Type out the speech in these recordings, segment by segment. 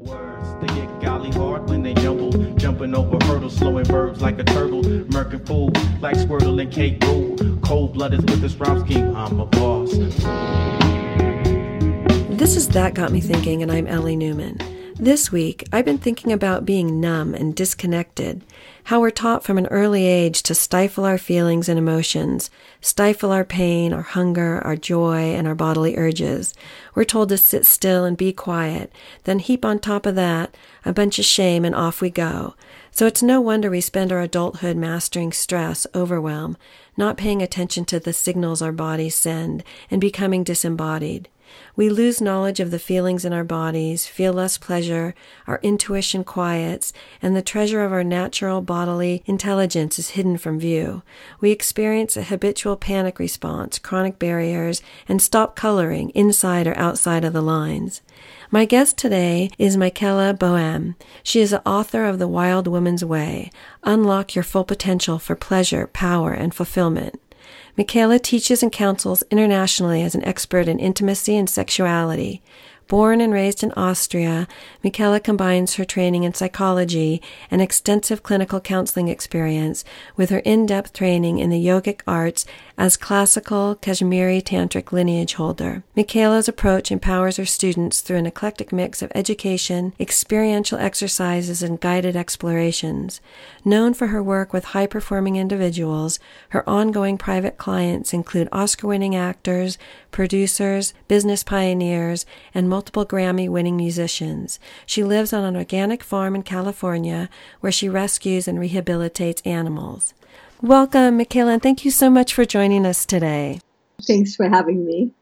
Words, they get golly hard when they jumble, jumping over hurdles, slowing verbs like a turtle, murking fool like Squirtle and Kate Rule. Cold blooded with this rhyme scheme, I'm a boss. This is That Got Me Thinking, and I'm Ellie Newman. This week, I've been thinking about being numb and disconnected, how we're taught from an early age to stifle our feelings and emotions, stifle our pain, our hunger, our joy, and our bodily urges. We're told to sit still and be quiet, then heap on top of that a bunch of shame and off we go. So it's no wonder we spend our adulthood mastering stress, overwhelm, not paying attention to the signals our bodies send, and becoming disembodied. We lose knowledge of the feelings in our bodies, feel less pleasure, our intuition quiets, and the treasure of our natural bodily intelligence is hidden from view. We experience a habitual panic response, chronic barriers, and stop coloring inside or outside of the lines. My guest today is Michaela Boehm. She is the author of The Wild Woman's Way Unlock Your Full Potential for Pleasure, Power, and Fulfillment. Michaela teaches and counsels internationally as an expert in intimacy and sexuality. Born and raised in Austria, Michaela combines her training in psychology and extensive clinical counseling experience with her in-depth training in the yogic arts as classical Kashmiri tantric lineage holder. Michaela's approach empowers her students through an eclectic mix of education, experiential exercises, and guided explorations. Known for her work with high performing individuals, her ongoing private clients include Oscar winning actors, producers, business pioneers, and multiple Grammy winning musicians. She lives on an organic farm in California where she rescues and rehabilitates animals. Welcome, Michaela, and thank you so much for joining us today. Thanks for having me.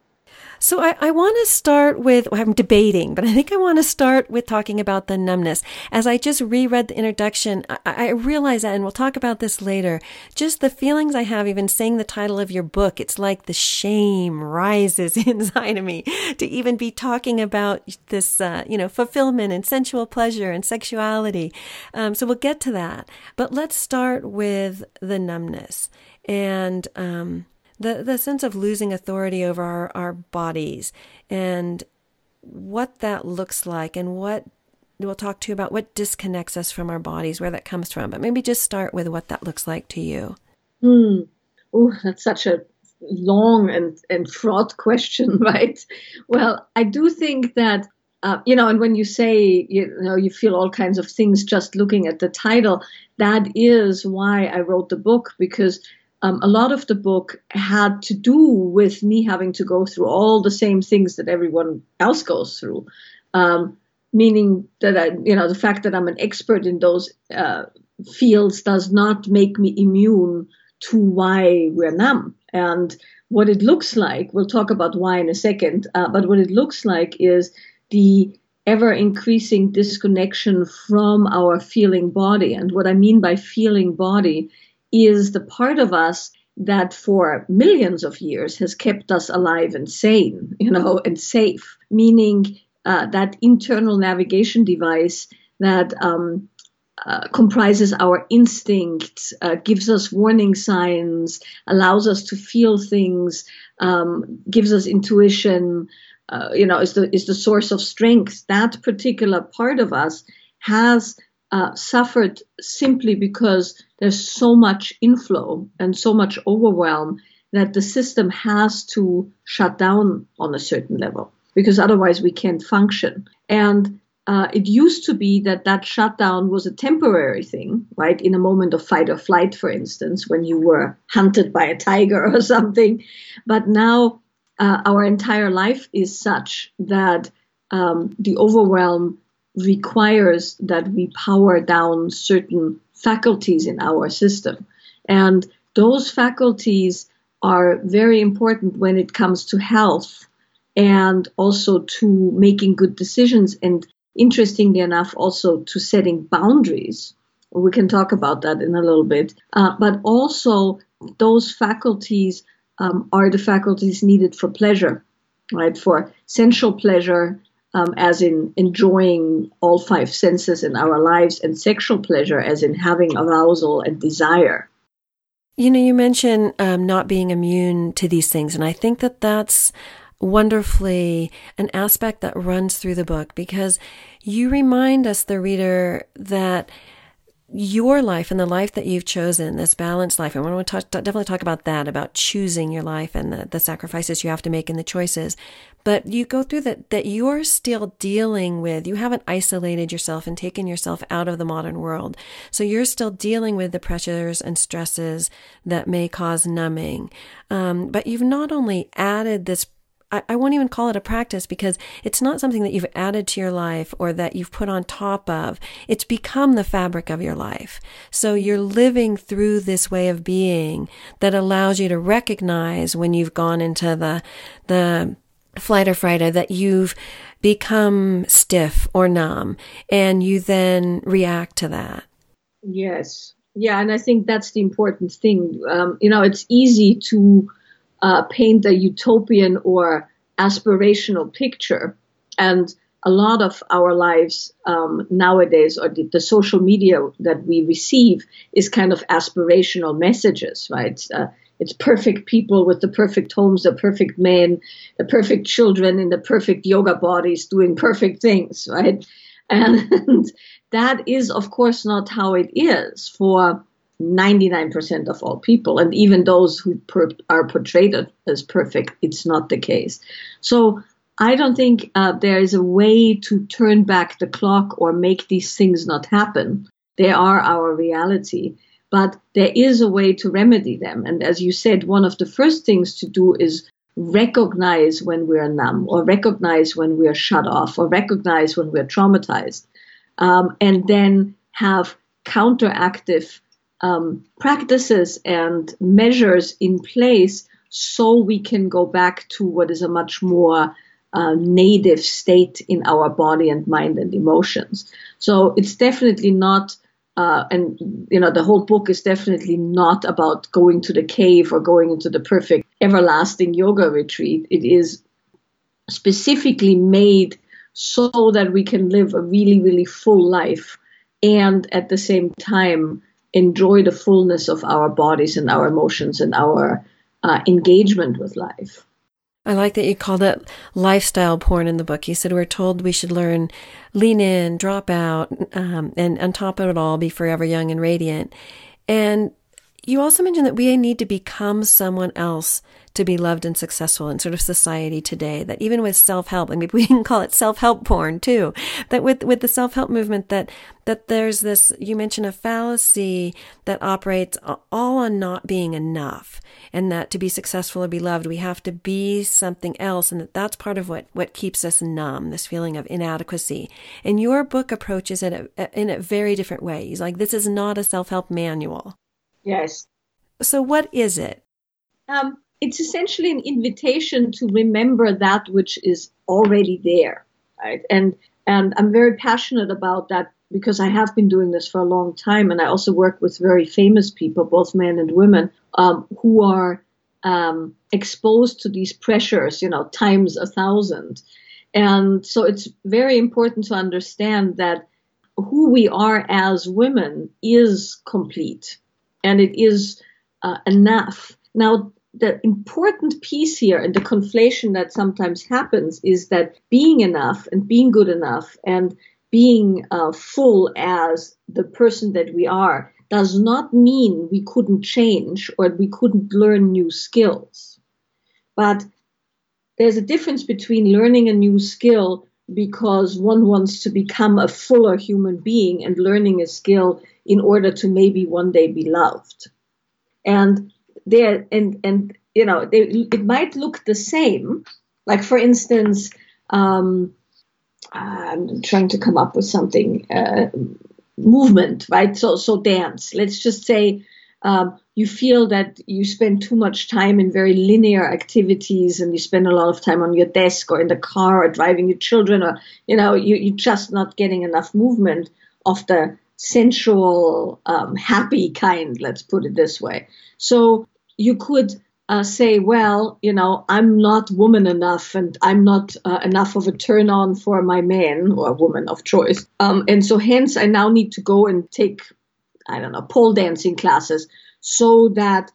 So I, I want to start with, well, I'm debating, but I think I want to start with talking about the numbness. As I just reread the introduction, I, I realize that, and we'll talk about this later, just the feelings I have even saying the title of your book, it's like the shame rises inside of me to even be talking about this, uh, you know, fulfillment and sensual pleasure and sexuality. Um, so we'll get to that. But let's start with the numbness. And, um, the the sense of losing authority over our, our bodies and what that looks like and what we'll talk to you about what disconnects us from our bodies, where that comes from. But maybe just start with what that looks like to you. Hmm. Oh, that's such a long and, and fraught question, right? Well, I do think that, uh, you know, and when you say, you know, you feel all kinds of things just looking at the title, that is why I wrote the book, because um, a lot of the book had to do with me having to go through all the same things that everyone else goes through. Um, meaning that I, you know, the fact that I'm an expert in those uh, fields does not make me immune to why we're numb. And what it looks like, we'll talk about why in a second, uh, but what it looks like is the ever increasing disconnection from our feeling body. And what I mean by feeling body is the part of us that for millions of years has kept us alive and sane, you know, and safe, meaning uh, that internal navigation device that um, uh, comprises our instincts, uh, gives us warning signs, allows us to feel things, um, gives us intuition, uh, you know, is the is the source of strength. That particular part of us has uh, suffered simply because there's so much inflow and so much overwhelm that the system has to shut down on a certain level because otherwise we can't function. And uh, it used to be that that shutdown was a temporary thing, right? In a moment of fight or flight, for instance, when you were hunted by a tiger or something. But now uh, our entire life is such that um, the overwhelm requires that we power down certain faculties in our system. And those faculties are very important when it comes to health and also to making good decisions and interestingly enough also to setting boundaries. We can talk about that in a little bit. Uh, but also those faculties um, are the faculties needed for pleasure right? For sensual pleasure um, as in enjoying all five senses in our lives, and sexual pleasure as in having arousal and desire. You know, you mentioned um, not being immune to these things, and I think that that's wonderfully an aspect that runs through the book because you remind us, the reader, that your life and the life that you've chosen, this balanced life, and we want to talk, definitely talk about that, about choosing your life and the, the sacrifices you have to make and the choices. But you go through that, that you're still dealing with, you haven't isolated yourself and taken yourself out of the modern world. So you're still dealing with the pressures and stresses that may cause numbing. Um, but you've not only added this I, I won't even call it a practice because it's not something that you've added to your life or that you've put on top of. It's become the fabric of your life. So you're living through this way of being that allows you to recognize when you've gone into the, the, flight or fright that you've become stiff or numb and you then react to that. Yes. Yeah. And I think that's the important thing. Um, you know, it's easy to uh, paint a utopian or aspirational picture. And a lot of our lives um, nowadays, or the, the, social media that we receive, is kind of aspirational messages, right? Uh, it's perfect people with the perfect homes, the perfect men, the perfect children in the perfect yoga bodies doing perfect things, right? And that is, of course, not how it is for 99% of all people, and even those who per- are portrayed as perfect, it's not the case. So I don't think uh, there is a way to turn back the clock or make these things not happen. They are our reality, but there is a way to remedy them. And as you said, one of the first things to do is recognize when we're numb, or recognize when we're shut off, or recognize when we're traumatized, um, and then have counteractive um, practices and measures in place so we can go back to what is a much more uh, native state in our body and mind and emotions. So it's definitely not, uh, and you know, the whole book is definitely not about going to the cave or going into the perfect everlasting yoga retreat. It is specifically made so that we can live a really, really full life and at the same time enjoy the fullness of our bodies and our emotions and our uh, engagement with life. I like that you called it lifestyle porn in the book. You said we're told we should learn lean in, drop out, um, and on top of it all, be forever young and radiant. And you also mentioned that we need to become someone else to be loved and successful in sort of society today. That even with self-help, and maybe we can call it self-help porn too. That with with the self-help movement, that that there's this. You mentioned a fallacy that operates all on not being enough, and that to be successful or be loved, we have to be something else, and that that's part of what what keeps us numb. This feeling of inadequacy. And your book approaches it in a very different way. He's like, this is not a self-help manual. Yes. So, what is it? Um, it's essentially an invitation to remember that which is already there, right? And and I'm very passionate about that because I have been doing this for a long time, and I also work with very famous people, both men and women, um, who are um, exposed to these pressures, you know, times a thousand. And so it's very important to understand that who we are as women is complete and it is uh, enough. Now, the important piece here and the conflation that sometimes happens is that being enough and being good enough and being uh, full as the person that we are does not mean we couldn't change or we couldn't learn new skills. But there's a difference between learning a new skill because one wants to become a fuller human being and learning a skill in order to maybe one day be loved. And there, and and you know, they, it might look the same. Like for instance, um, I'm trying to come up with something. Uh, movement, right? So so dance. Let's just say um, you feel that you spend too much time in very linear activities and you spend a lot of time on your desk or in the car or driving your children or you know you, you're just not getting enough movement of the sensual, um, happy kind, let's put it this way. So you could uh, say, well, you know, I'm not woman enough and I'm not uh, enough of a turn on for my man or woman of choice. Um, and so hence I now need to go and take, I don't know, pole dancing classes so that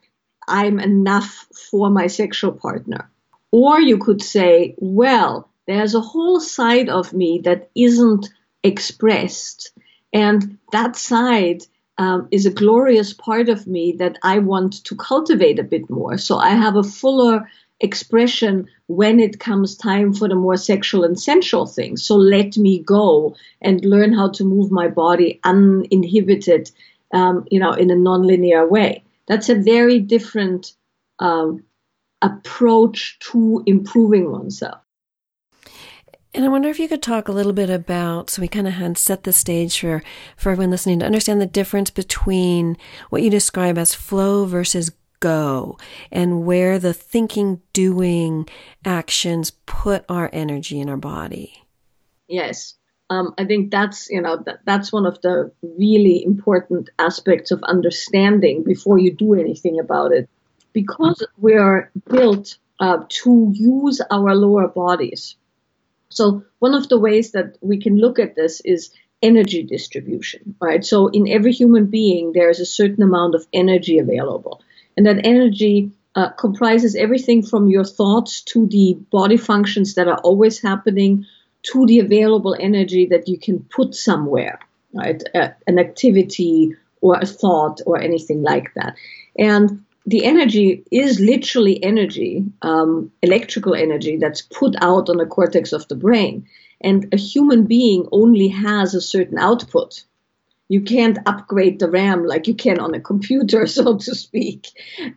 I'm enough for my sexual partner. Or you could say, well, there's a whole side of me that isn't expressed. And that side um, is a glorious part of me that I want to cultivate a bit more. So I have a fuller expression when it comes time for the more sexual and sensual things. So let me go and learn how to move my body uninhibited, um, you know, in a nonlinear way. That's a very different um, approach to improving oneself. And I wonder if you could talk a little bit about, so we kind of had set the stage for, for everyone listening to understand the difference between what you describe as flow versus go and where the thinking, doing actions put our energy in our body. Yes. Um, I think that's, you know, that, that's one of the really important aspects of understanding before you do anything about it. Because we are built uh, to use our lower bodies so one of the ways that we can look at this is energy distribution, right? So in every human being, there is a certain amount of energy available. And that energy uh, comprises everything from your thoughts to the body functions that are always happening to the available energy that you can put somewhere, right? Uh, an activity or a thought or anything like that. And the energy is literally energy, um, electrical energy that's put out on the cortex of the brain. And a human being only has a certain output. You can't upgrade the RAM like you can on a computer, so to speak.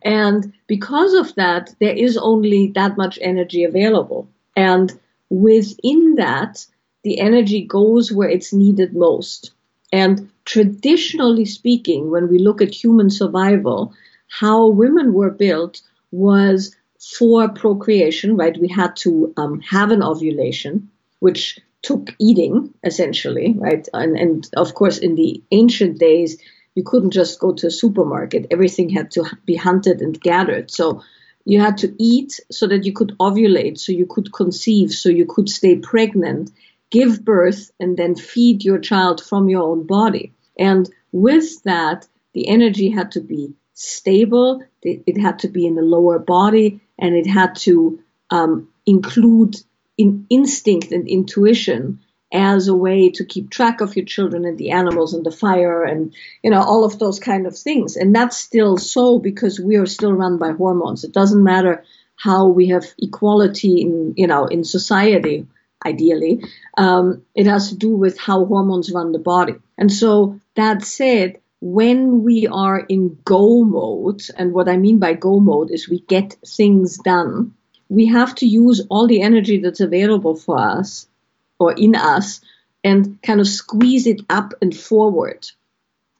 And because of that, there is only that much energy available. And within that, the energy goes where it's needed most. And traditionally speaking, when we look at human survival, how women were built was for procreation, right? We had to um, have an ovulation, which took eating essentially, right? And, and of course, in the ancient days, you couldn't just go to a supermarket. Everything had to be hunted and gathered. So you had to eat so that you could ovulate, so you could conceive, so you could stay pregnant, give birth, and then feed your child from your own body. And with that, the energy had to be stable. It had to be in the lower body, and it had to um, include in instinct and intuition as a way to keep track of your children and the animals and the fire and you know all of those kind of things. And that's still so because we are still run by hormones. It doesn't matter how we have equality in you know in society ideally um, it has to do with how hormones run the body and so that said when we are in go mode, and what I mean by go mode is we get things done, we have to use all the energy that's available for us or in us and kind of squeeze it up and forward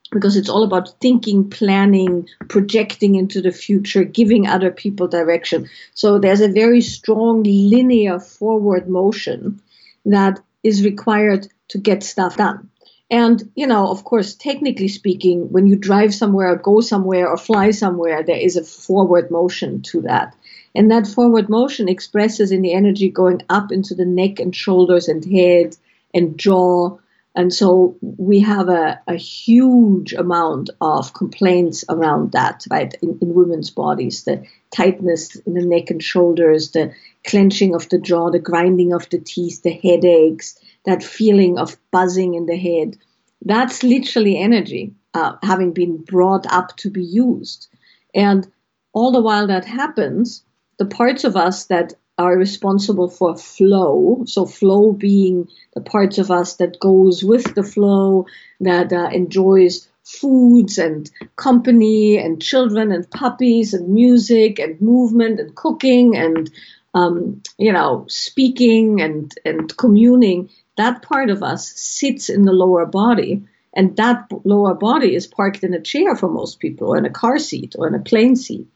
because it's all about thinking, planning, projecting into the future, giving other people direction. So there's a very strong linear forward motion that is required to get stuff done. And, you know, of course, technically speaking, when you drive somewhere or go somewhere or fly somewhere, there is a forward motion to that. And that forward motion expresses in the energy going up into the neck and shoulders and head and jaw. And so we have a, a huge amount of complaints around that, right, in, in women's bodies the tightness in the neck and shoulders, the clenching of the jaw, the grinding of the teeth, the headaches, that feeling of buzzing in the head. That's literally energy uh, having been brought up to be used. And all the while that happens, the parts of us that are responsible for flow, so flow being the parts of us that goes with the flow, that uh, enjoys foods and company and children and puppies and music and movement and cooking and um, you know speaking and and communing that part of us sits in the lower body and that lower body is parked in a chair for most people or in a car seat or in a plane seat.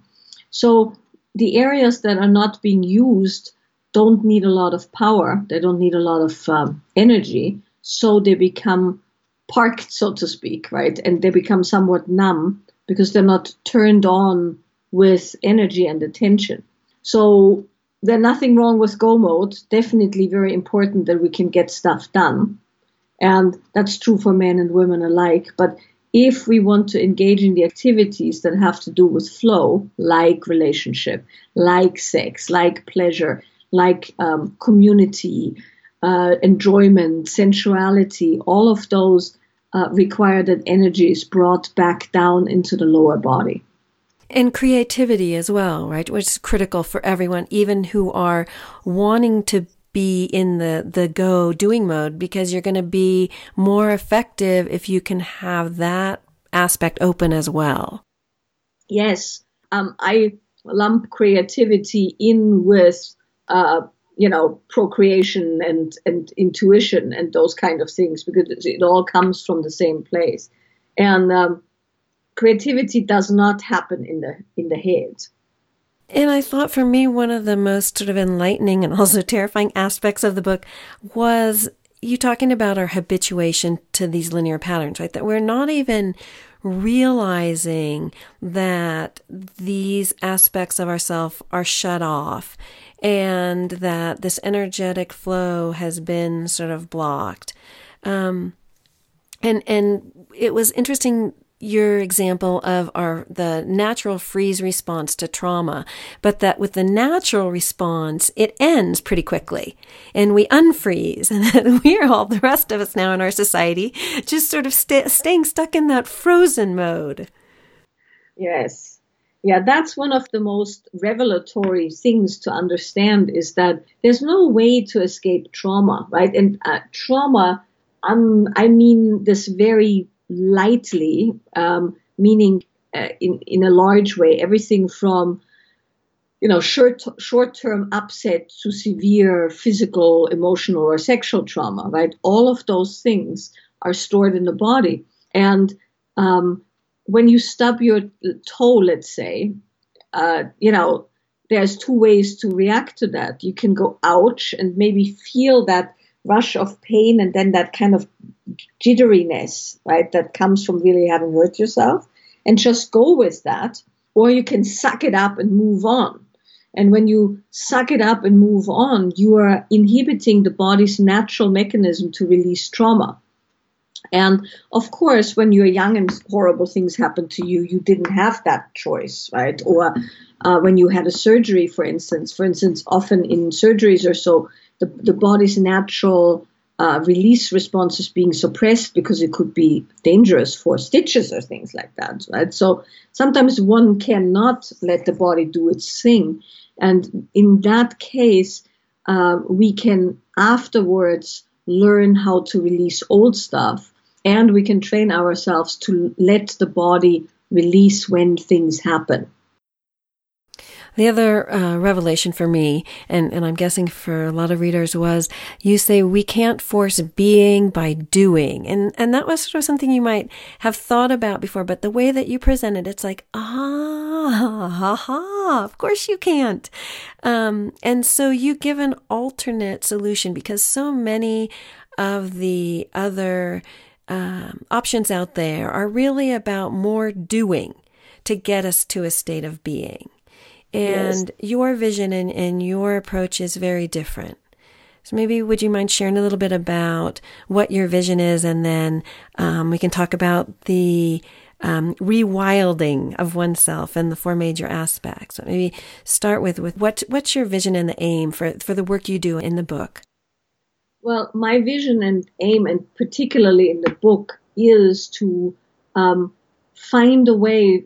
So the areas that are not being used don't need a lot of power they don't need a lot of um, energy so they become parked so to speak right? And they become somewhat numb because they're not turned on with energy and attention. So there's nothing wrong with go mode. Definitely very important that we can get stuff done. And that's true for men and women alike. But if we want to engage in the activities that have to do with flow, like relationship, like sex, like pleasure, like um, community, uh, enjoyment, sensuality, all of those uh, require that energy is brought back down into the lower body. And creativity as well, right? Which is critical for everyone, even who are wanting to be in the, the go doing mode, because you're going to be more effective if you can have that aspect open as well. Yes. Um, I lump creativity in with uh, you know, procreation and, and intuition and those kind of things because it all comes from the same place. And um, creativity does not happen in the in the head. And I thought for me, one of the most sort of enlightening and also terrifying aspects of the book was you talking about our habituation to these linear patterns, right? That we're not even realizing that these aspects of ourself are shut off and that this energetic flow has been sort of blocked. Um, and and it was interesting your example of our the natural freeze response to trauma but that with the natural response it ends pretty quickly. And we unfreeze and that we're all the rest of us now in our society just sort of st- staying stuck in that frozen mode. Yes. Yeah, that's one of the most revelatory things to understand is that there's no way to escape trauma, right? And uh, trauma, um, I mean this very lightly, um, meaning uh, in in a large way, everything from you know short short term upset to severe physical, emotional, or sexual trauma, right? All of those things are stored in the body, and um, when you stub your toe, let's say, uh, you know, there's two ways to react to that. You can go ouch and maybe feel that rush of pain and then that kind of jitteriness, right, that comes from really having hurt yourself and just go with that. Or you can suck it up and move on. And when you suck it up and move on, you are inhibiting the body's natural mechanism to release trauma. And of course, when you're young and horrible things happen to you, you didn't have that choice, right? Or uh, when you had a surgery, for instance, for instance, often in surgeries or so, the, the body's natural uh, release response is being suppressed because it could be dangerous for stitches or things like that, right? So sometimes one cannot let the body do its thing. And in that case, uh, we can afterwards learn how to release old stuff and we can train ourselves to let the body release when things happen. The other uh, revelation for me, and, and I'm guessing for a lot of readers, was you say we can't force being by doing. And, and that was sort of something you might have thought about before, but the way that you present it, it's like, ah, ha, ha, of course you can't. Um, and so you give an alternate solution because so many of the other um, options out there are really about more doing to get us to a state of being. And yes. your vision and, and your approach is very different. So maybe would you mind sharing a little bit about what your vision is, and then um, we can talk about the um, rewilding of oneself and the four major aspects. So maybe start with with what what's your vision and the aim for for the work you do in the book. Well, my vision and aim, and particularly in the book, is to um, find a way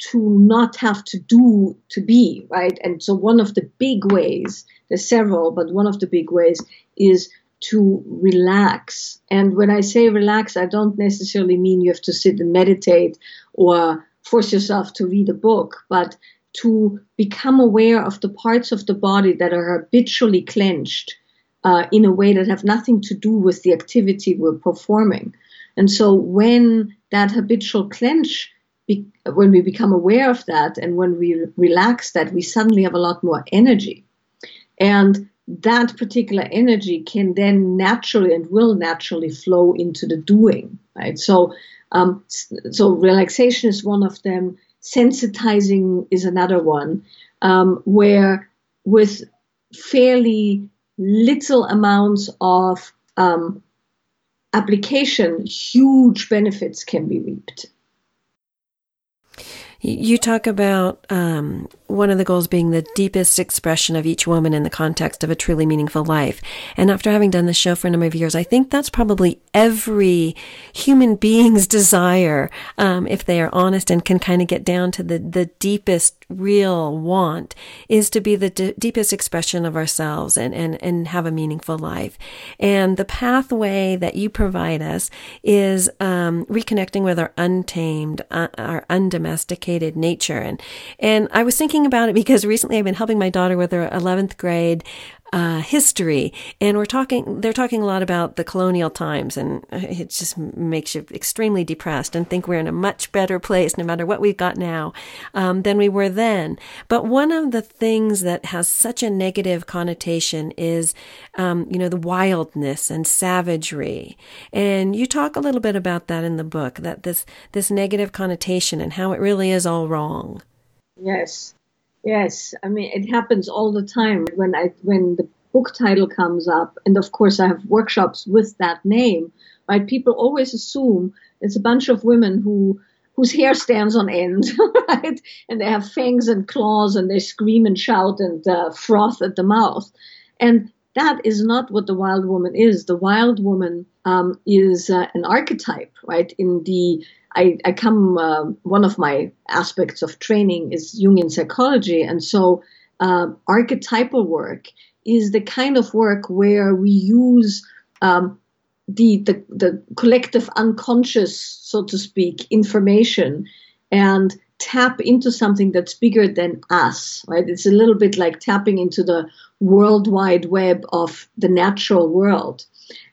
to not have to do to be, right? And so one of the big ways, there's several, but one of the big ways is to relax. And when I say relax, I don't necessarily mean you have to sit and meditate or force yourself to read a book, but to become aware of the parts of the body that are habitually clenched uh, in a way that have nothing to do with the activity we're performing. And so when that habitual clench, be, when we become aware of that and when we relax that, we suddenly have a lot more energy. And that particular energy can then naturally and will naturally flow into the doing, right? So, um, so relaxation is one of them. Sensitizing is another one, um, where with fairly little amounts of um, application, huge benefits can be reaped. You talk about um, one of the goals being the deepest expression of each woman in the context of a truly meaningful life. And after having done the show for a number of years, I think that's probably every human being's desire, um, if they are honest and can kind of get down to the, the deepest real want, is to be the d- deepest expression of ourselves and, and, and have a meaningful life. And the pathway that you provide us is um, reconnecting with our untamed, uh, our undomesticated nature. And, and I was thinking about it because recently I've been helping my daughter with her 11th grade uh, history, and we're talking. They're talking a lot about the colonial times, and it just makes you extremely depressed and think we're in a much better place, no matter what we've got now, um, than we were then. But one of the things that has such a negative connotation is, um, you know, the wildness and savagery, and you talk a little bit about that in the book. That this this negative connotation and how it really is all wrong. Yes, Yes, I mean it happens all the time when I when the book title comes up, and of course I have workshops with that name. Right, people always assume it's a bunch of women who whose hair stands on end, right, and they have fangs and claws, and they scream and shout and uh, froth at the mouth, and that is not what the wild woman is. The wild woman um, is uh, an archetype, right, in the I, I come, uh, one of my aspects of training is Jungian psychology. And so uh, archetypal work is the kind of work where we use um, the, the, the collective unconscious, so to speak, information and tap into something that's bigger than us, right? It's a little bit like tapping into the world wide web of the natural world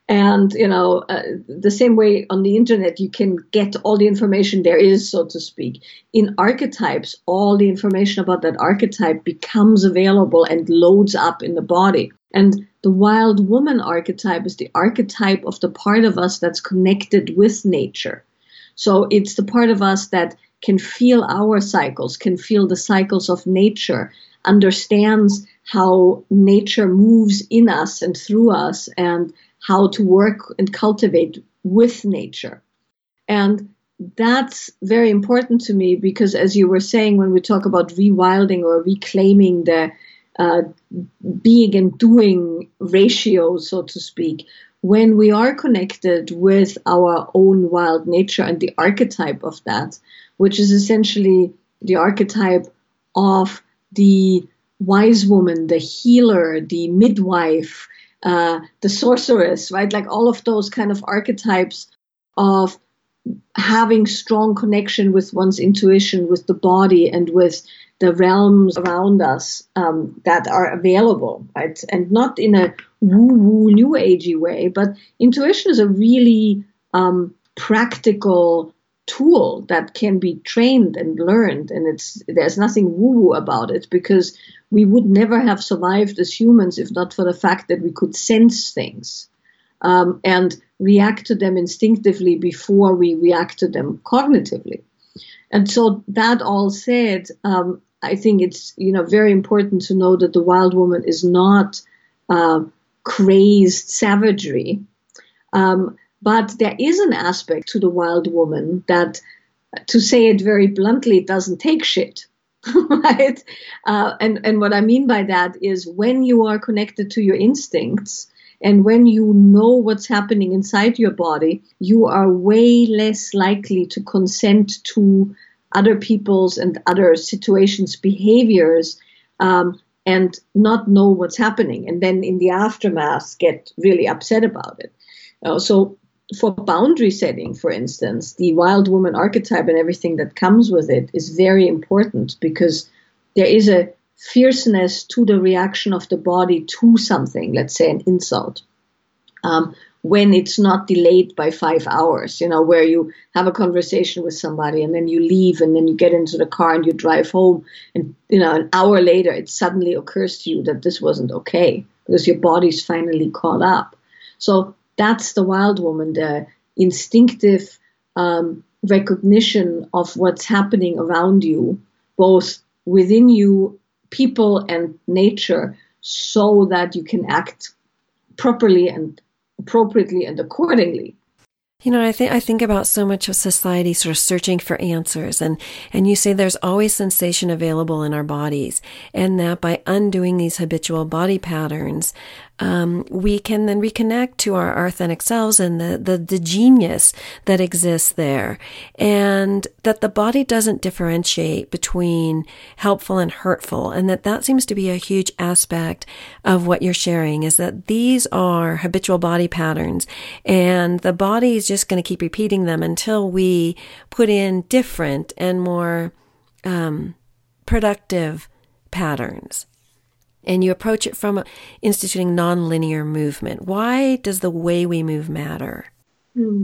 and you know uh, the same way on the internet you can get all the information there is so to speak. In archetypes all the information about that archetype becomes available and loads up in the body. And the wild woman archetype is the archetype of the part of us that's connected with nature. So it's the part of us that can feel our cycles can feel the cycles of nature understands how nature moves in us and through us and how to work and cultivate with nature. And that's very important to me because, as you were saying, when we talk about rewilding or reclaiming the uh, being and doing ratio, so to speak, when we are connected with our own wild nature and the archetype of that, which is essentially the archetype of the wise woman, the healer, the midwife, uh, the sorceress, right? Like all of those kind of archetypes of having strong connection with one's intuition, with the body, and with the realms around us um, that are available, right? And not in a woo-woo new agey way, but intuition is a really um, practical tool that can be trained and learned, and it's there's nothing woo-woo about it because we would never have survived as humans if not for the fact that we could sense things um, and react to them instinctively before we react to them cognitively. And so that all said, um, I think it's you know very important to know that the wild woman is not uh, crazed savagery, um, but there is an aspect to the wild woman that, to say it very bluntly, doesn't take shit. right? Uh, and and what I mean by that is when you are connected to your instincts and when you know what's happening inside your body, you are way less likely to consent to other people's and other situations' behaviors um, and not know what's happening, and then in the aftermath get really upset about it. Uh, so for boundary setting, for instance, the wild woman archetype and everything that comes with it is very important because there is a fierceness to the reaction of the body to something, let's say an insult, um, when it's not delayed by five hours, you know, where you have a conversation with somebody and then you leave and then you get into the car and you drive home and, you know, an hour later it suddenly occurs to you that this wasn't okay because your body's finally caught up. So that's the wild woman, the instinctive um, recognition of what's happening around you, both within you, people, and nature, so that you can act properly and appropriately and accordingly. You know, I think I think about so much of society sort of searching for answers and and you say there's always sensation available in our bodies and that by undoing these habitual body patterns um, we can then reconnect to our, authentic selves and the, the, the genius that exists there. And that the body doesn't differentiate between helpful and hurtful. And that that seems to be a huge aspect of what you're sharing is that these are habitual body patterns and the body is just going to keep repeating them until we put in different and more, um, productive patterns and you approach it from instituting nonlinear movement. Why does the way we move matter? Hmm.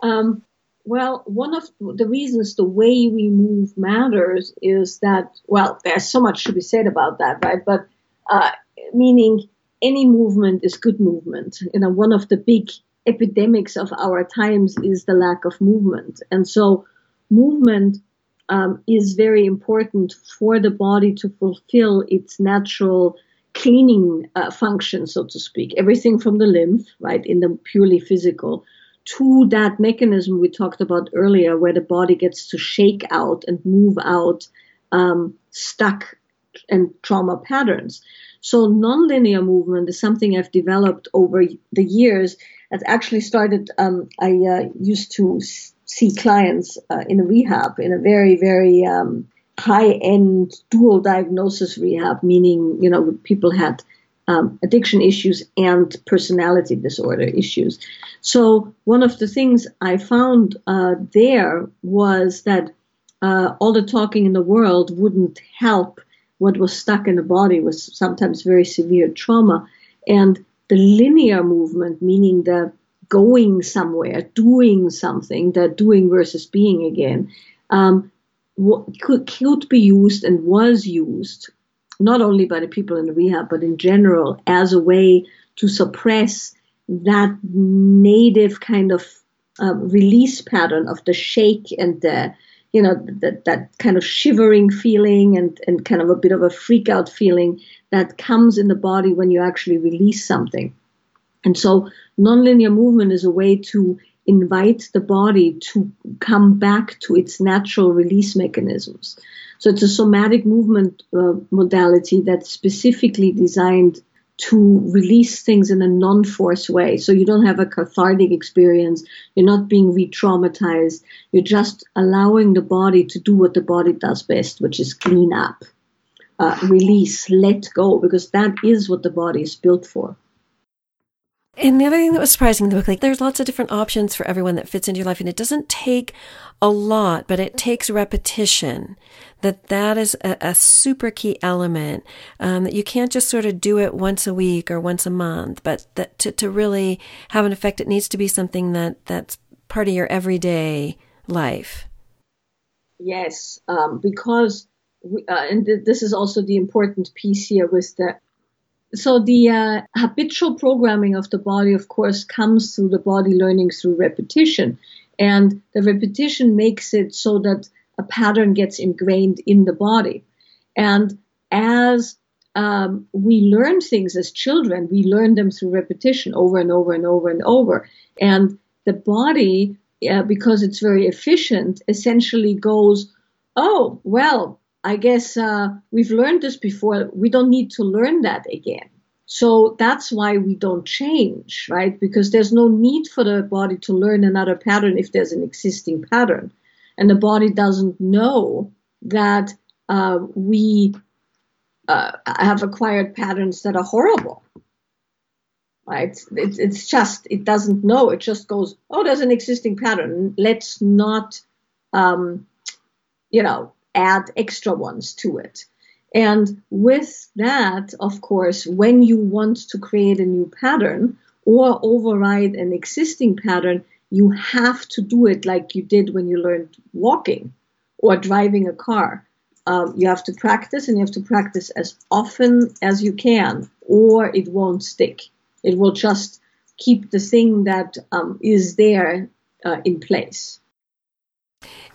Um, well, one of the reasons the way we move matters is that, well, there's so much to be said about that, right? But uh, meaning any movement is good movement. You know, one of the big epidemics of our times is the lack of movement. And so movement um, is very important for the body to fulfill its natural cleaning uh, function, so to speak. Everything from the lymph, right, in the purely physical, to that mechanism we talked about earlier, where the body gets to shake out and move out um, stuck and trauma patterns. So nonlinear movement is something I've developed over the years. It actually started. Um, I uh, used to see clients uh, in a rehab in a very, very um, high-end dual diagnosis rehab, meaning you know people had um, addiction issues and personality disorder issues. So one of the things I found uh, there was that uh, all the talking in the world wouldn't help what was stuck in the body was sometimes very severe trauma, and the linear movement, meaning the going somewhere, doing something, that doing versus being again, um, could, could be used and was used not only by the people in the rehab, but in general as a way to suppress that native kind of uh, release pattern of the shake and the, you know, that, that kind of shivering feeling and, and kind of a bit of a freak out feeling that comes in the body when you actually release something. And so nonlinear movement is a way to invite the body to come back to its natural release mechanisms. So it's a somatic movement uh, modality that's specifically designed to release things in a non-force way. So you don't have a cathartic experience. You're not being re-traumatized. You're just allowing the body to do what the body does best, which is clean up, uh, release, let go, because that is what the body is built for. And the other thing that was surprising in the book, like there's lots of different options for everyone that fits into your life, and it doesn't take a lot, but it takes repetition. That that is a, a super key element. Um, that you can't just sort of do it once a week or once a month, but that to, to really have an effect, it needs to be something that that's part of your everyday life. Yes, um, because we, uh, and th- this is also the important piece here with the so the uh, habitual programming of the body, of course, comes through the body learning through repetition. And the repetition makes it so that a pattern gets ingrained in the body. And as um, we learn things as children, we learn them through repetition over and over and over and over. And the body, uh, because it's very efficient, essentially goes, oh, well, I guess uh, we've learned this before. We don't need to learn that again. So that's why we don't change, right? Because there's no need for the body to learn another pattern if there's an existing pattern. And the body doesn't know that uh, we uh, have acquired patterns that are horrible, right? It's, it's just, it doesn't know. It just goes, oh, there's an existing pattern. Let's not, um, you know, add extra ones to it. And with that, of course, when you want to create a new pattern or override an existing pattern, you have to do it like you did when you learned walking or driving a car. Um, you have to practice and you have to practice as often as you can, or it won't stick. It will just keep the thing that um, is there uh, in place.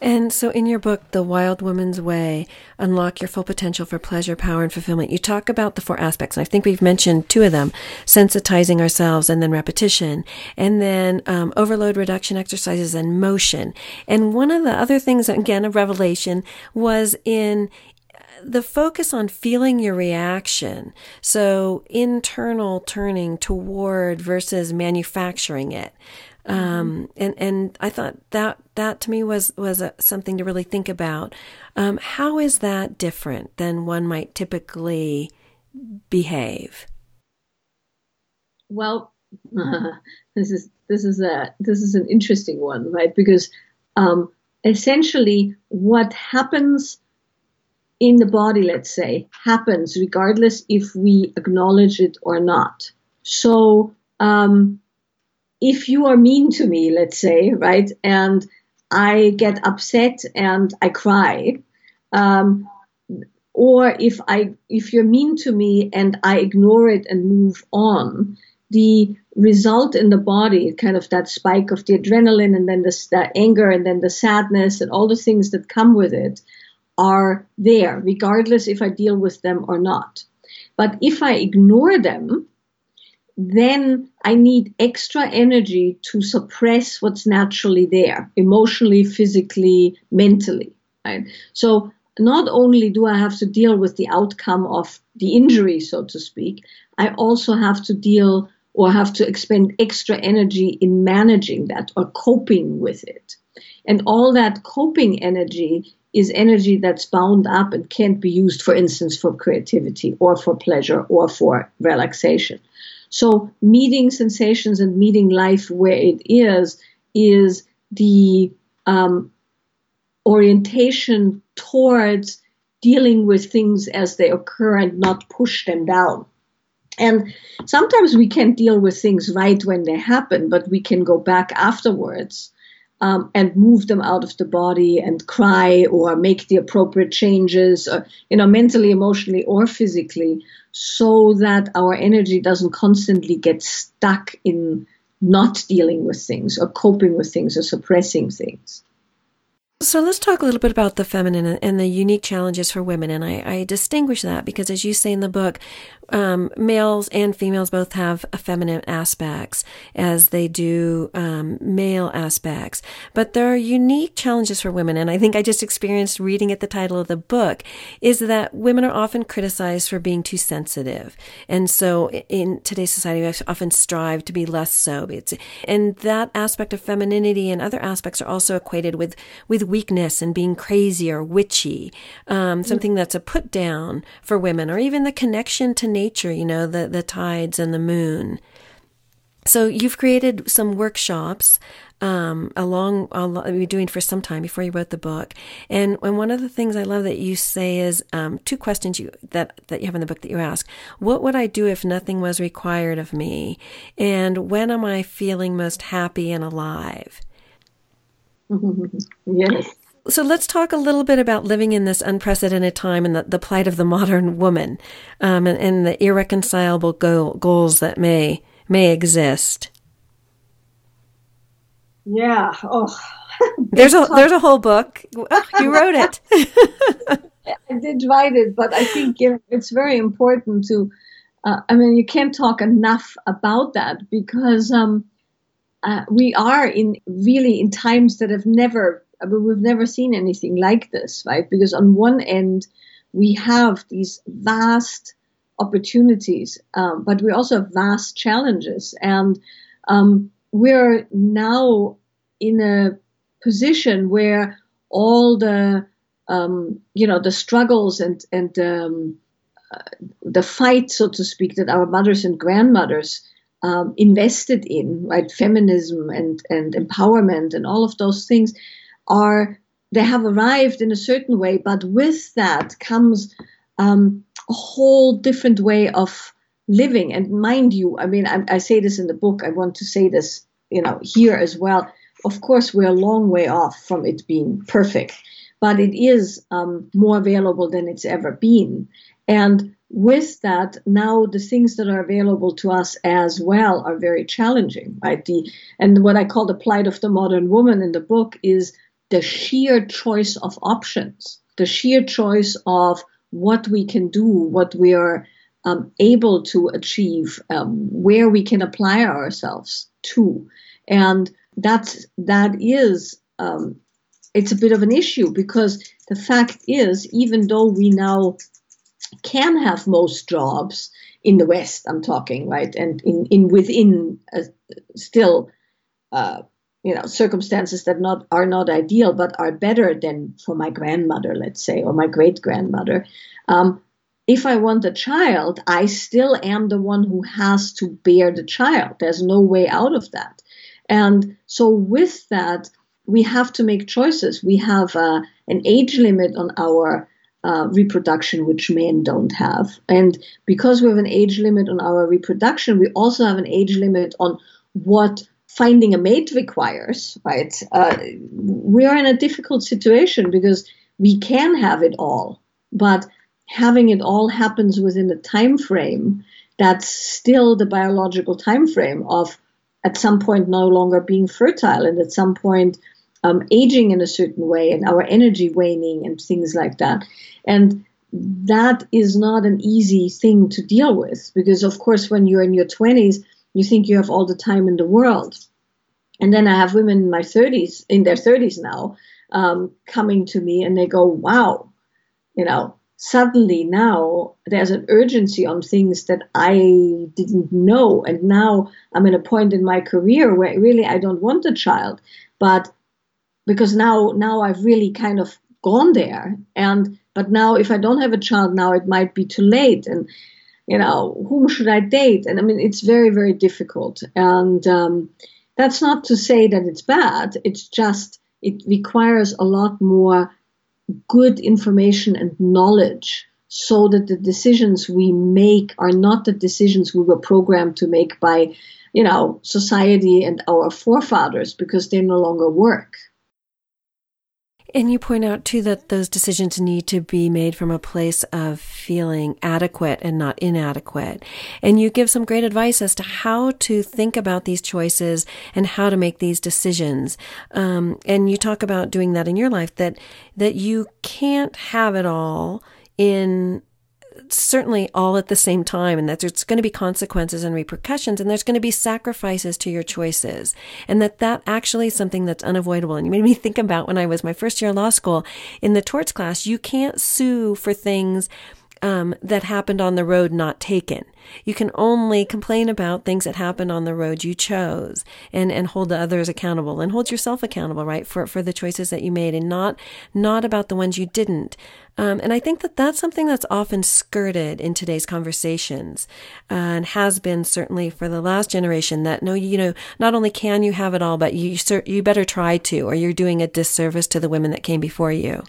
And so, in your book, The Wild Woman's Way Unlock Your Full Potential for Pleasure, Power, and Fulfillment, you talk about the four aspects. And I think we've mentioned two of them sensitizing ourselves and then repetition, and then um, overload reduction exercises and motion. And one of the other things, again, a revelation, was in the focus on feeling your reaction. So internal turning toward versus manufacturing it. Um, and, and I thought that, that to me was, was a, something to really think about. Um, how is that different than one might typically behave? Well, this is, this is a, this is an interesting one, right? Because, um, essentially what happens in the body, let's say, happens regardless if we acknowledge it or not. So, um, if you are mean to me, let's say, right, and I get upset and I cry, um, or if I if you're mean to me and I ignore it and move on, the result in the body, kind of that spike of the adrenaline and then the, the anger and then the sadness and all the things that come with it, are there, regardless if I deal with them or not. But if I ignore them, then I need extra energy to suppress what's naturally there, emotionally, physically, mentally. Right? So not only do I have to deal with the outcome of the injury, so to speak, I also have to deal or have to expend extra energy in managing that or coping with it. And all that coping energy is energy that's bound up and can't be used, for instance, for creativity or for pleasure or for relaxation. So meeting sensations and meeting life where it is is the um, orientation towards dealing with things as they occur and not push them down. And sometimes we can't deal with things right when they happen, but we can go back afterwards um, and move them out of the body and cry or make the appropriate changes, or, you know, mentally, emotionally, or physically, so that our energy doesn't constantly get stuck in not dealing with things or coping with things or suppressing things. So let's talk a little bit about the feminine and the unique challenges for women. And I, I distinguish that because, as you say in the book, um, males and females both have feminine aspects as they do um, male aspects. But there are unique challenges for women. And I think I just experienced reading at the title of the book is that women are often criticized for being too sensitive. And so in today's society, we often strive to be less so. It's, and that aspect of femininity and other aspects are also equated with, with weakness and being crazy or witchy, um, something that's a put down for women, or even the connection to nature, you know, the, the tides and the moon. So you've created some workshops um, along you're doing for some time before you wrote the book. And, and one of the things I love that you say is um, two questions you that that you have in the book that you ask: What would I do if nothing was required of me? And when am I feeling most happy and alive? Yes. So let's talk a little bit about living in this unprecedented time and the, the plight of the modern woman, um, and, and, the irreconcilable goal, goals that may may exist. Yeah. Oh. there's a there's a whole book. Oh, you wrote it. I did write it, but I think it's very important to. Uh, I mean, you can't talk enough about that because um, uh, we are in really in times that have never I mean, we've never seen anything like this, right? Because on one end, we have these vast opportunities, um, but we also have vast challenges. And um, we're now in a position where all the, um, you know, the struggles and, and um, uh, the fight, so to speak, that our mothers and grandmothers um, invested in, right? Feminism and, and empowerment and all of those things are they have arrived in a certain way, but with that comes um, a whole different way of living. And mind you, I mean, I, I, say this in the book. I want to say this, you know, here as well. Of course, we're a long way off from it being perfect, but it is um, more available than it's ever been. And with that, now the things that are available to us as well are very challenging, right? The and what I call the plight of the modern woman in the book is the sheer choice of options, the sheer choice of what we can do, what we are um, able to achieve, um, where we can apply ourselves to, and that's that is um, it's a bit of an issue because the fact is, even though we now can have most jobs in the West, I'm talking right, and in in within uh, still. Uh, you know circumstances that not are not ideal but are better than for my grandmother let's say or my great grandmother um, if i want a child i still am the one who has to bear the child. There's no way out of that. And so with that we have to make choices. We have uh, an age limit on our uh, reproduction, which men don't have. And because we have an age limit on our reproduction, we also have an age limit on what finding a mate requires, right? Uh, we are in a difficult situation because we can have it all, but having it all happens within a time frame that's still the biological time frame of at some point no longer being fertile and at some point um, aging in a certain way and our energy waning and things like that. And that is not an easy thing to deal with because, of course, when you're in your 20s, you think you have all the time in the world. And then I have women in my 30s, in their 30s now, um, coming to me and they go, wow, you know, suddenly now there's an urgency on things that I didn't know. And now I'm at a point in my career where really I don't want a child, but because now, now I've really kind of gone there. And, but now if I don't have a child now, it might be too late. And, you know, whom should I date? And I mean, it's very, very difficult. And um, that's not to say that it's bad. It's just, it requires a lot more good information and knowledge so that the decisions we make are not the decisions we were programmed to make by, you know, society and our forefathers because they no longer work. And you point out too that those decisions need to be made from a place of feeling adequate and not inadequate. And you give some great advice as to how to think about these choices and how to make these decisions. Um, and you talk about doing that in your life that that you can't have it all in certainly all at the same time and that there's going to be consequences and repercussions and there's going to be sacrifices to your choices. And that that actually is something that's unavoidable. And you made me think about when i was my first year of law school in the torts class you can't sue for things um, that happened on the road not taken. You can only complain about things that happened on the road you chose and, and hold the others accountable and hold yourself accountable, right? For, for the choices that you made and not, not about the ones you didn't. Um, and I think that that's something that's often skirted in today's conversations uh, and has been certainly for the last generation that no, you know, not only can you have it all, but you, you better try to, or you're doing a disservice to the women that came before you.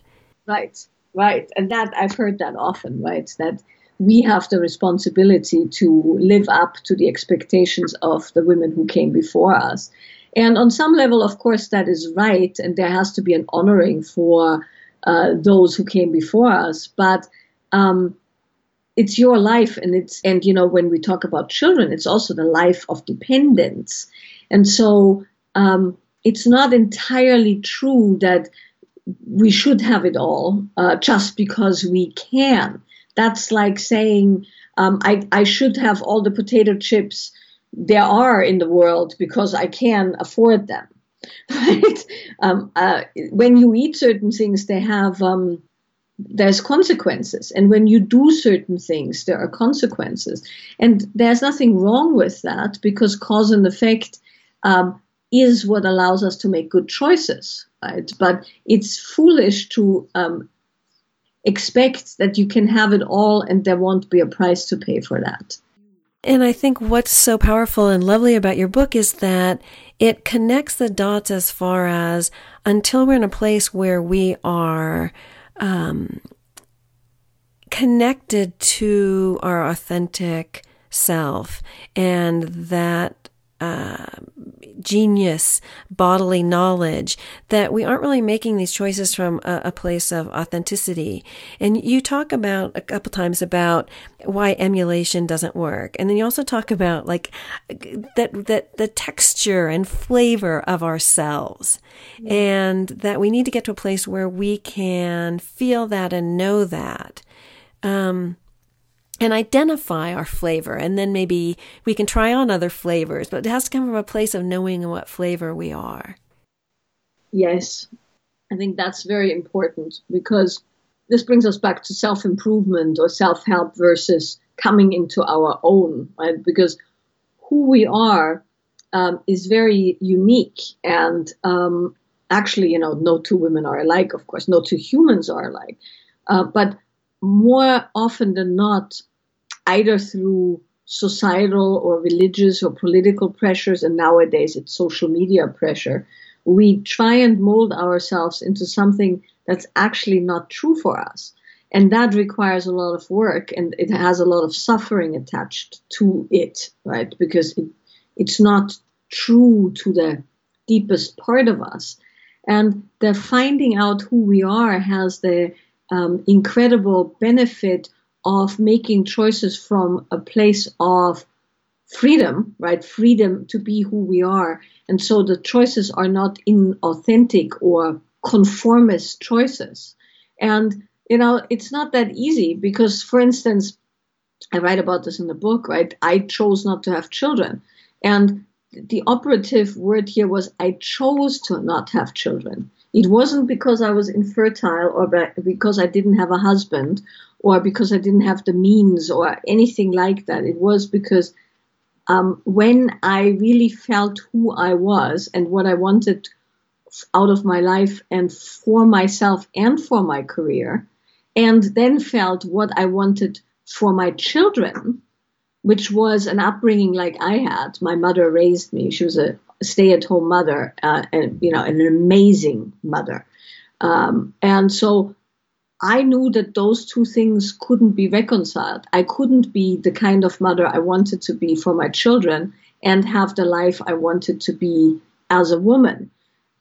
Right. Right. And that I've heard that often, right? That we have the responsibility to live up to the expectations of the women who came before us. And on some level, of course, that is right. And there has to be an honoring for uh, those who came before us. But um, it's your life. And it's, and you know, when we talk about children, it's also the life of dependence. And so um, it's not entirely true that we should have it all uh, just because we can. That's like saying um, I, I should have all the potato chips there are in the world because I can afford them. Right? Um, uh, when you eat certain things, they have um, there's consequences, and when you do certain things, there are consequences, and there's nothing wrong with that because cause and effect um, is what allows us to make good choices right? But it's foolish to um, expect that you can have it all and there won't be a price to pay for that. And I think what's so powerful and lovely about your book is that it connects the dots as far as until we're in a place where we are um, connected to our authentic self and that uh, genius bodily knowledge that we aren't really making these choices from a, a, place of authenticity. And you talk about a couple times about why emulation doesn't work. And then you also talk about like that, that the texture and flavor of ourselves yeah. and that we need to get to a place where we can feel that and know that. Um, and identify our flavor. And then maybe we can try on other flavors, but it has to come from a place of knowing what flavor we are. Yes, I think that's very important because this brings us back to self improvement or self help versus coming into our own, right? Because who we are um, is very unique. And um, actually, you know, no two women are alike, of course, no two humans are alike. Uh, but more often than not, either through societal or religious or political pressures, and nowadays it's social media pressure, we try and mold ourselves into something that's actually not true for us. And that requires a lot of work and it has a lot of suffering attached to it, right? Because it, it's not true to the deepest part of us. And the finding out who we are has the um, incredible benefit of making choices from a place of freedom, right? Freedom to be who we are. And so the choices are not inauthentic or conformist choices. And, you know, it's not that easy because, for instance, I write about this in the book, right? I chose not to have children. And the operative word here was I chose to not have children. It wasn't because I was infertile or because I didn't have a husband or because I didn't have the means or anything like that. It was because um, when I really felt who I was and what I wanted out of my life and for myself and for my career, and then felt what I wanted for my children, which was an upbringing like I had. My mother raised me. She was a stay-at-home mother, uh, and you know, an amazing mother. Um, and so I knew that those two things couldn't be reconciled. I couldn't be the kind of mother I wanted to be for my children and have the life I wanted to be as a woman.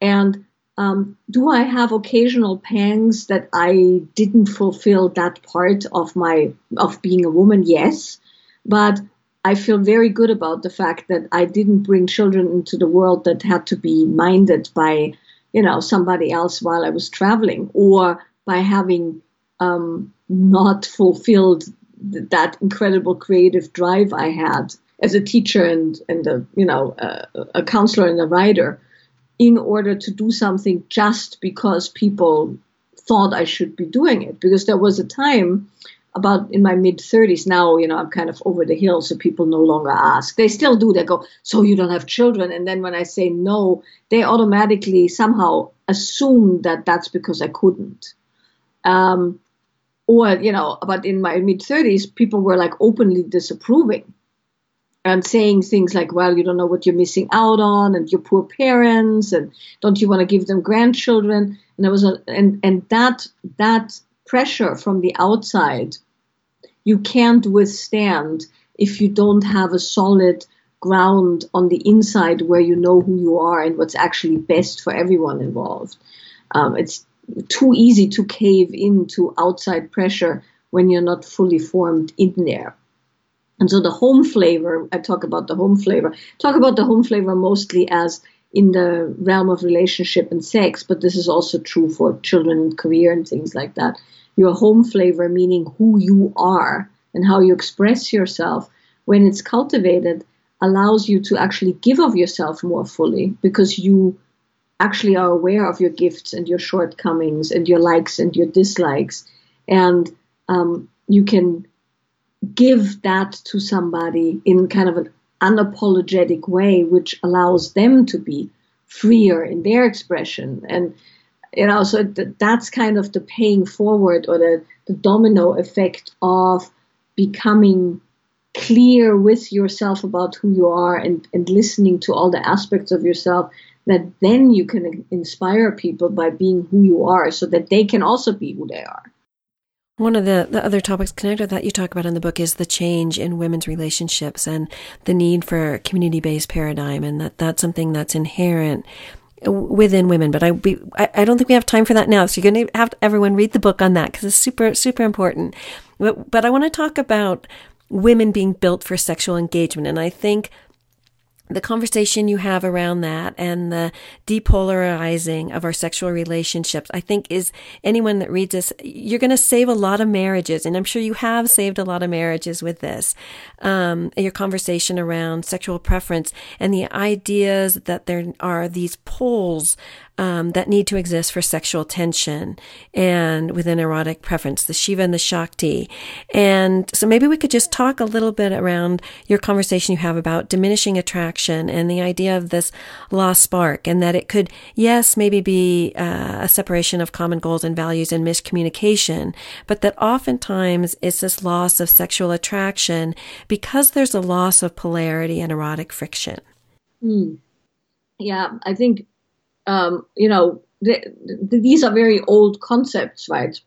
And um, do I have occasional pangs that I didn't fulfill that part of my of being a woman? Yes, but I feel very good about the fact that I didn't bring children into the world that had to be minded by, you know, somebody else while I was traveling, or by having um, not fulfilled th- that incredible creative drive I had as a teacher and and a you know a, counselor and a writer, in order to do something just because people thought I should be doing it. Because there was a time about in my mid 30s now you know i'm kind of over the hill so people no longer ask. They still do. They go so you don't have children? And then when i say no they automatically somehow assume that that's because i couldn't um, or, you know, but in my mid 30s, people were like openly disapproving and saying things like, well, you don't know what you're missing out on and your poor parents and don't you want to give them grandchildren? And there was a, and, and that, that pressure from the outside, you can't withstand if you don't have a solid ground on the inside where you know who you are and what's actually best for everyone involved. Um, it's too easy to cave into outside pressure when you're not fully formed in there. And so the home flavor, I talk about the home flavor, talk about the home flavor mostly as in the realm of relationship and sex, but this is also true for children and career and things like that. Your home flavor, meaning who you are and how you express yourself, when it's cultivated, allows you to actually give of yourself more fully because you actually are aware of your gifts and your shortcomings and your likes and your dislikes. And um, you can give that to somebody in kind of an unapologetic way, which allows them to be freer in their expression. And, you know, so th- that's kind of the paying forward or the, the domino effect of becoming clear with yourself about who you are and, and listening to all the aspects of yourself that then you can inspire people by being who you are so that they can also be who they are. One of the, the other topics connected that you talk about in the book is the change in women's relationships and the need for community based paradigm, and that that's something that's inherent within women. But I, we, I don't think we have time for that now. So you're going to have everyone read the book on that because it's super, super important. But, but I want to talk about women being built for sexual engagement. And I think the conversation you have around that and the depolarizing of our sexual relationships, I think is anyone that reads this, you're going to save a lot of marriages. And I'm sure you have saved a lot of marriages with this. Um, your conversation around sexual preference and the ideas that there are these poles um, that need to exist for sexual tension and within erotic preference, the Shiva and the Shakti. And so maybe we could just talk a little bit around your conversation you have about diminishing attraction and the idea of this lost spark and that it could, yes, maybe be uh, a separation of common goals and values and miscommunication, but that oftentimes it's this loss of sexual attraction because there's a loss of polarity and erotic friction. Mm. Yeah, I think um, you know, the, the, these are very old concepts, right?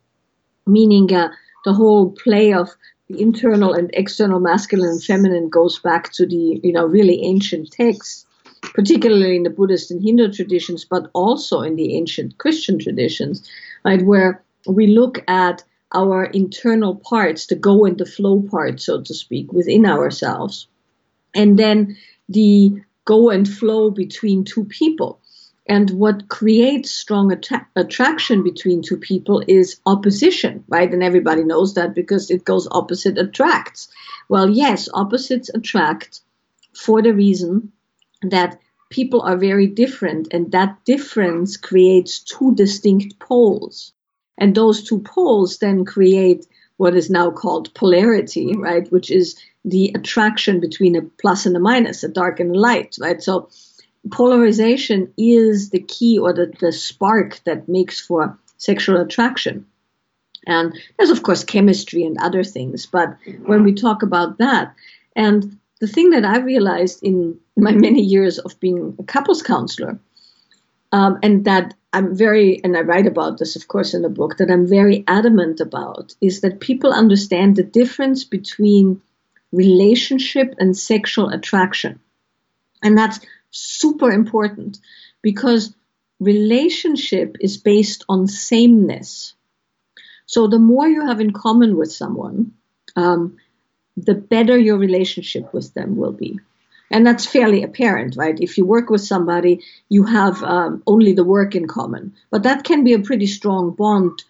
Meaning uh, the whole play of the internal and external masculine and feminine goes back to the, you know, really ancient texts, particularly in the Buddhist and Hindu traditions, but also in the ancient Christian traditions, right? Where we look at our internal parts, the go and the flow part, so to speak, within ourselves. And then the go and flow between two people. And what creates strong att- attraction between two people is opposition, right? And everybody knows that because it goes opposite attracts. Well, yes, opposites attract for the reason that people are very different, and that difference creates two distinct poles. And those two poles then create what is now called polarity, right? Which is the attraction between a plus and a minus, a dark and a light, right? So polarization is the key or the, the spark that makes for sexual attraction. And there's, of course, chemistry and other things. But when we talk about that, and the thing that I realized in my many years of being a couples counselor, um, and that I'm very, and I write about this, of course, in the book, that I'm very adamant about, is that people understand the difference between relationship and sexual attraction. And that's super important because relationship is based on sameness. So the more you have in common with someone, um, the better your relationship with them will be. And that's fairly apparent, right? If you work with somebody, you have um, only the work in common. But that can be a pretty strong bond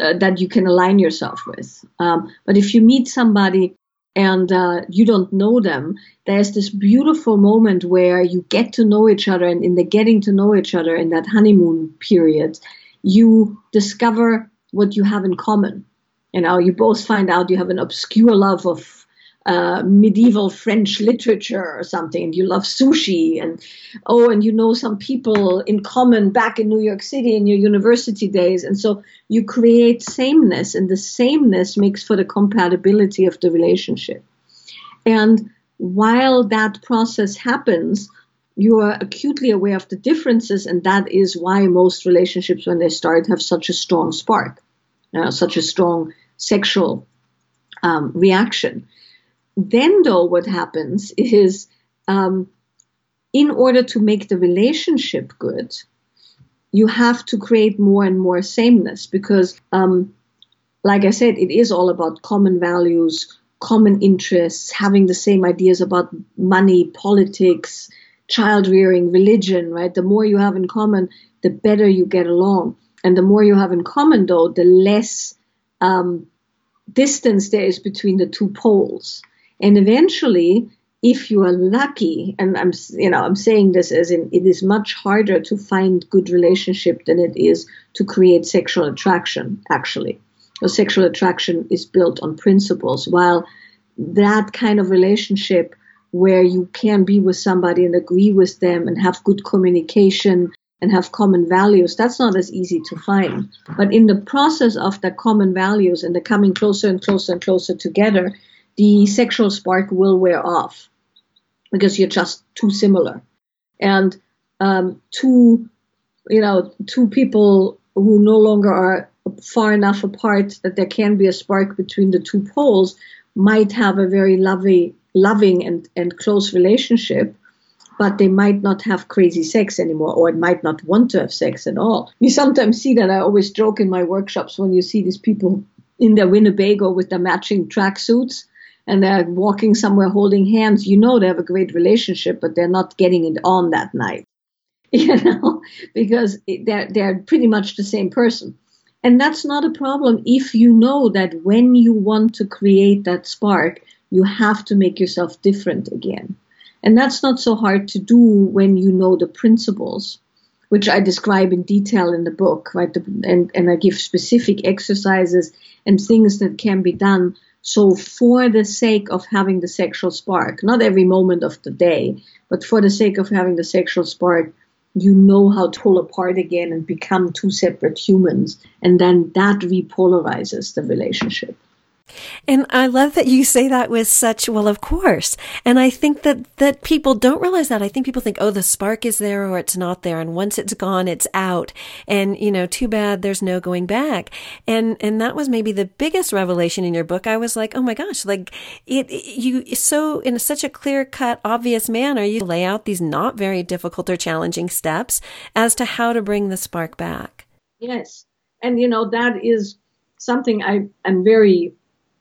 uh, that you can align yourself with. Um, but if you meet somebody and uh, you don't know them, there's this beautiful moment where you get to know each other, and in the getting to know each other in that honeymoon period, you discover what you have in common. You know, you both find out you have an obscure love of uh, medieval French literature or something, and you love sushi, and oh, and you know some people in common back in New York City in your university days, and so you create sameness, and the sameness makes for the compatibility of the relationship. And while that process happens, you are acutely aware of the differences, and that is why most relationships, when they start, have such a strong spark, uh, such a strong sexual um, reaction. Then, though, what happens is um, in order to make the relationship good, you have to create more and more sameness because, um, like I said, it is all about common values, common interests, having the same ideas about money, politics, child rearing, religion, right? The more you have in common, the better you get along. And the more you have in common, though, the less um, distance there is between the two poles. And eventually, if you are lucky, and I'm you know I'm saying this as in it is much harder to find good relationship than it is to create sexual attraction. Actually, so sexual attraction is built on principles, while that kind of relationship where you can be with somebody and agree with them and have good communication and have common values, that's not as easy to find. But in the process of the common values and the coming closer and closer and closer together, the sexual spark will wear off because you're just too similar. And um, two, you know, two people who no longer are far enough apart that there can be a spark between the two poles might have a very lovely, loving and, and close relationship, but they might not have crazy sex anymore or it might not want to have sex at all. You sometimes see that. I always joke in my workshops when you see these people in their Winnebago with their matching tracksuits and they're walking somewhere holding hands, you know they have a great relationship, but they're not getting it on that night. You know, because they're they're pretty much the same person. And that's not a problem if you know that when you want to create that spark, you have to make yourself different again. And that's not so hard to do when you know the principles, which I describe in detail in the book, right? And, and I give specific exercises and things that can be done so, for the sake of having the sexual spark, not every moment of the day, but for the sake of having the sexual spark, you know how to pull apart again and become two separate humans. And then that repolarizes the relationship. And I love that you say that with such, well, of course. And I think that, that people don't realize that. I think people think, oh, the spark is there or it's not there. And once it's gone, it's out. And, you know, too bad there's no going back. And, and that was maybe the biggest revelation in your book. I was like, oh my gosh, like it, you so in such a clear cut, obvious manner, you lay out these not very difficult or challenging steps as to how to bring the spark back. Yes. And, you know, that is something I am very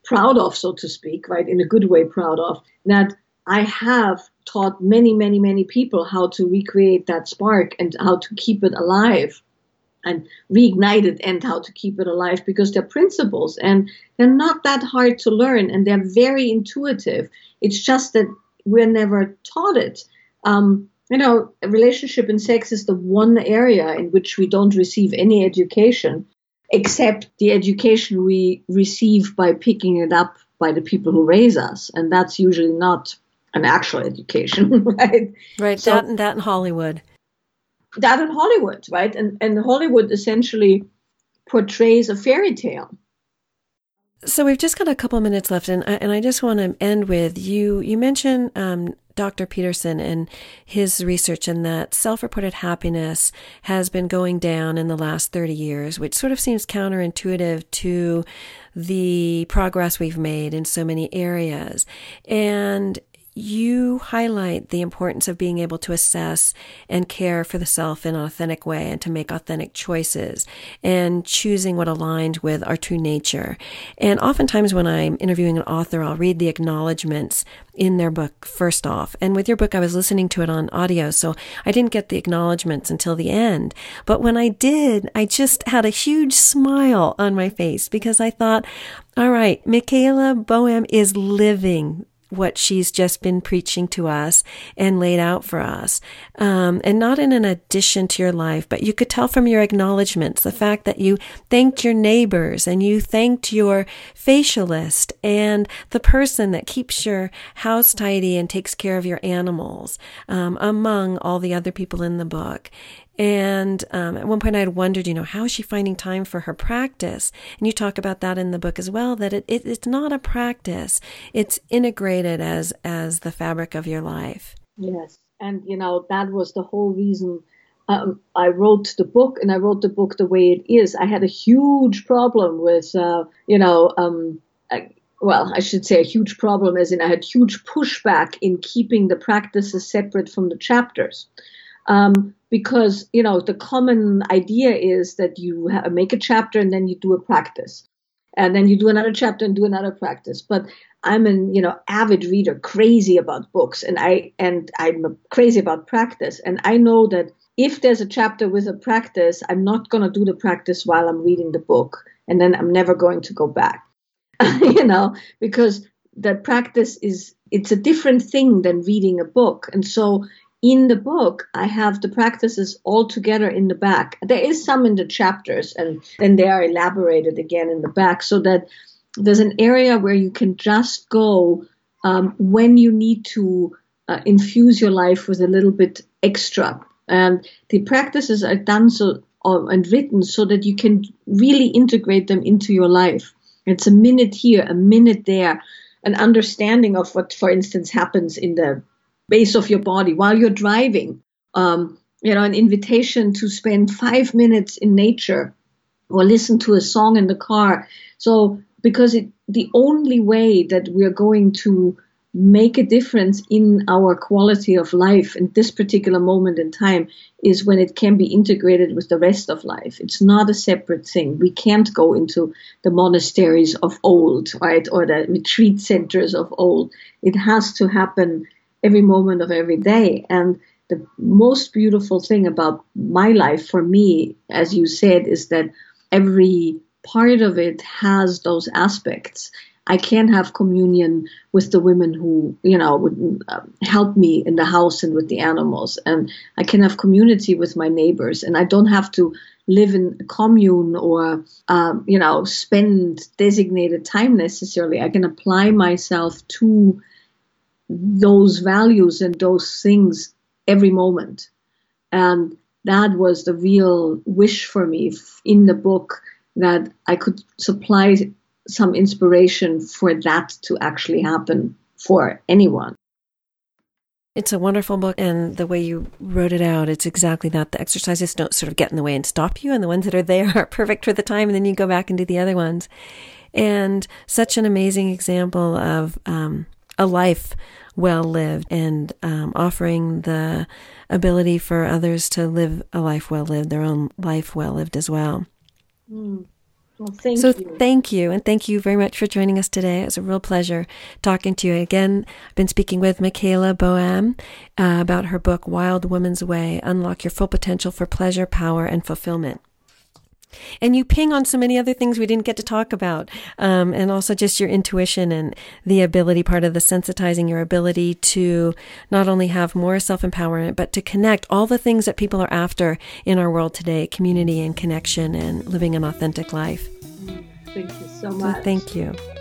proud of, so to speak, right, in a good way, proud of, that I have taught many, many, many people how to recreate that spark and how to keep it alive and reignite it and how to keep it alive because they're principles and they're not that hard to learn and they're very intuitive. It's just that we're never taught it. Um, you know, relationship and sex is the one area in which we don't receive any education except the education we receive by picking it up by the people who raise us. And that's usually not an actual education, right? Right, so, that, and that in Hollywood. That in Hollywood, right? And, and Hollywood essentially portrays a fairy tale. So we've just got a couple minutes left, and I, and I just want to end with you. You mentioned um, Dr. Peterson and his research in that self reported happiness has been going down in the last 30 years, which sort of seems counterintuitive to the progress we've made in so many areas. And you highlight the importance of being able to assess and care for the self in an authentic way and to make authentic choices and choosing what aligned with our true nature. And oftentimes when I'm interviewing an author, I'll read the acknowledgments in their book first off. And with your book, I was listening to it on audio, so I didn't get the acknowledgments until the end. But when I did, I just had a huge smile on my face because I thought, all right, Michaela Boehm is living what she's just been preaching to us and laid out for us. Um, and not in an addition to your life, but you could tell from your acknowledgments the fact that you thanked your neighbors and you thanked your facialist and the person that keeps your house tidy and takes care of your animals, um, among all the other people in the book. And um, at one point, I had wondered, you know, how is she finding time for her practice? And you talk about that in the book as well. That it, it it's not a practice; it's integrated as as the fabric of your life. Yes, and you know that was the whole reason um, I wrote the book, and I wrote the book the way it is. I had a huge problem with, uh, you know, um, I, well, I should say a huge problem, as in I had huge pushback in keeping the practices separate from the chapters. Um, because you know the common idea is that you make a chapter and then you do a practice. And then you do another chapter and do another practice. But i'm an you know avid reader crazy about books. And i and i'm crazy about practice. And i know that if there's a chapter with a practice i'm not going to do the practice while i'm reading the book. And then i'm never going to go back. You know because the practice is it's a different thing than reading a book. And so in the book, I have the practices all together in the back. There is some in the chapters, and then they are elaborated again in the back, so that there's an area where you can just go um, when you need to uh, infuse your life with a little bit extra. And the practices are done so uh, and written so that you can really integrate them into your life. It's a minute here, a minute there, an understanding of what, for instance, happens in the base of your body while you're driving. Um, you know, an invitation to spend five minutes in nature or listen to a song in the car. So because it, the only way that we're going to make a difference in our quality of life in this particular moment in time is when it can be integrated with the rest of life. It's not a separate thing. We can't go into the monasteries of old, right, or the retreat centers of old. It has to happen every moment of every day. And the most beautiful thing about my life for me, as you said, is that every part of it has those aspects. I can have communion with the women who, you know, would uh, help me in the house and with the animals. And I can have community with my neighbors. And I don't have to live in a commune or, um, you know, spend designated time necessarily. I can apply myself to those values and those things every moment. And that was the real wish for me in the book that I could supply some inspiration for that to actually happen for anyone. It's a wonderful book, and the way you wrote it out, it's exactly that. The exercises don't sort of get in the way and stop you, and the ones that are there are perfect for the time, and then you go back and do the other ones. And such an amazing example of um, a life well lived and um, offering the ability for others to live a life well lived, their own life well lived as well. Mm. Well, thank so you. thank you, and thank you very much for joining us today. It was a real pleasure talking to you again. I've been speaking with Michaela Boehm uh, about her book "Wild Woman's Way: Unlock Your Full Potential for Pleasure, Power, and Fulfillment." And you ping on so many other things we didn't get to talk about, um, and also just your intuition and the ability part of the sensitizing your ability to not only have more self empowerment, but to connect all the things that people are after in our world today community and connection and living an authentic life. Thank you so much. So thank you.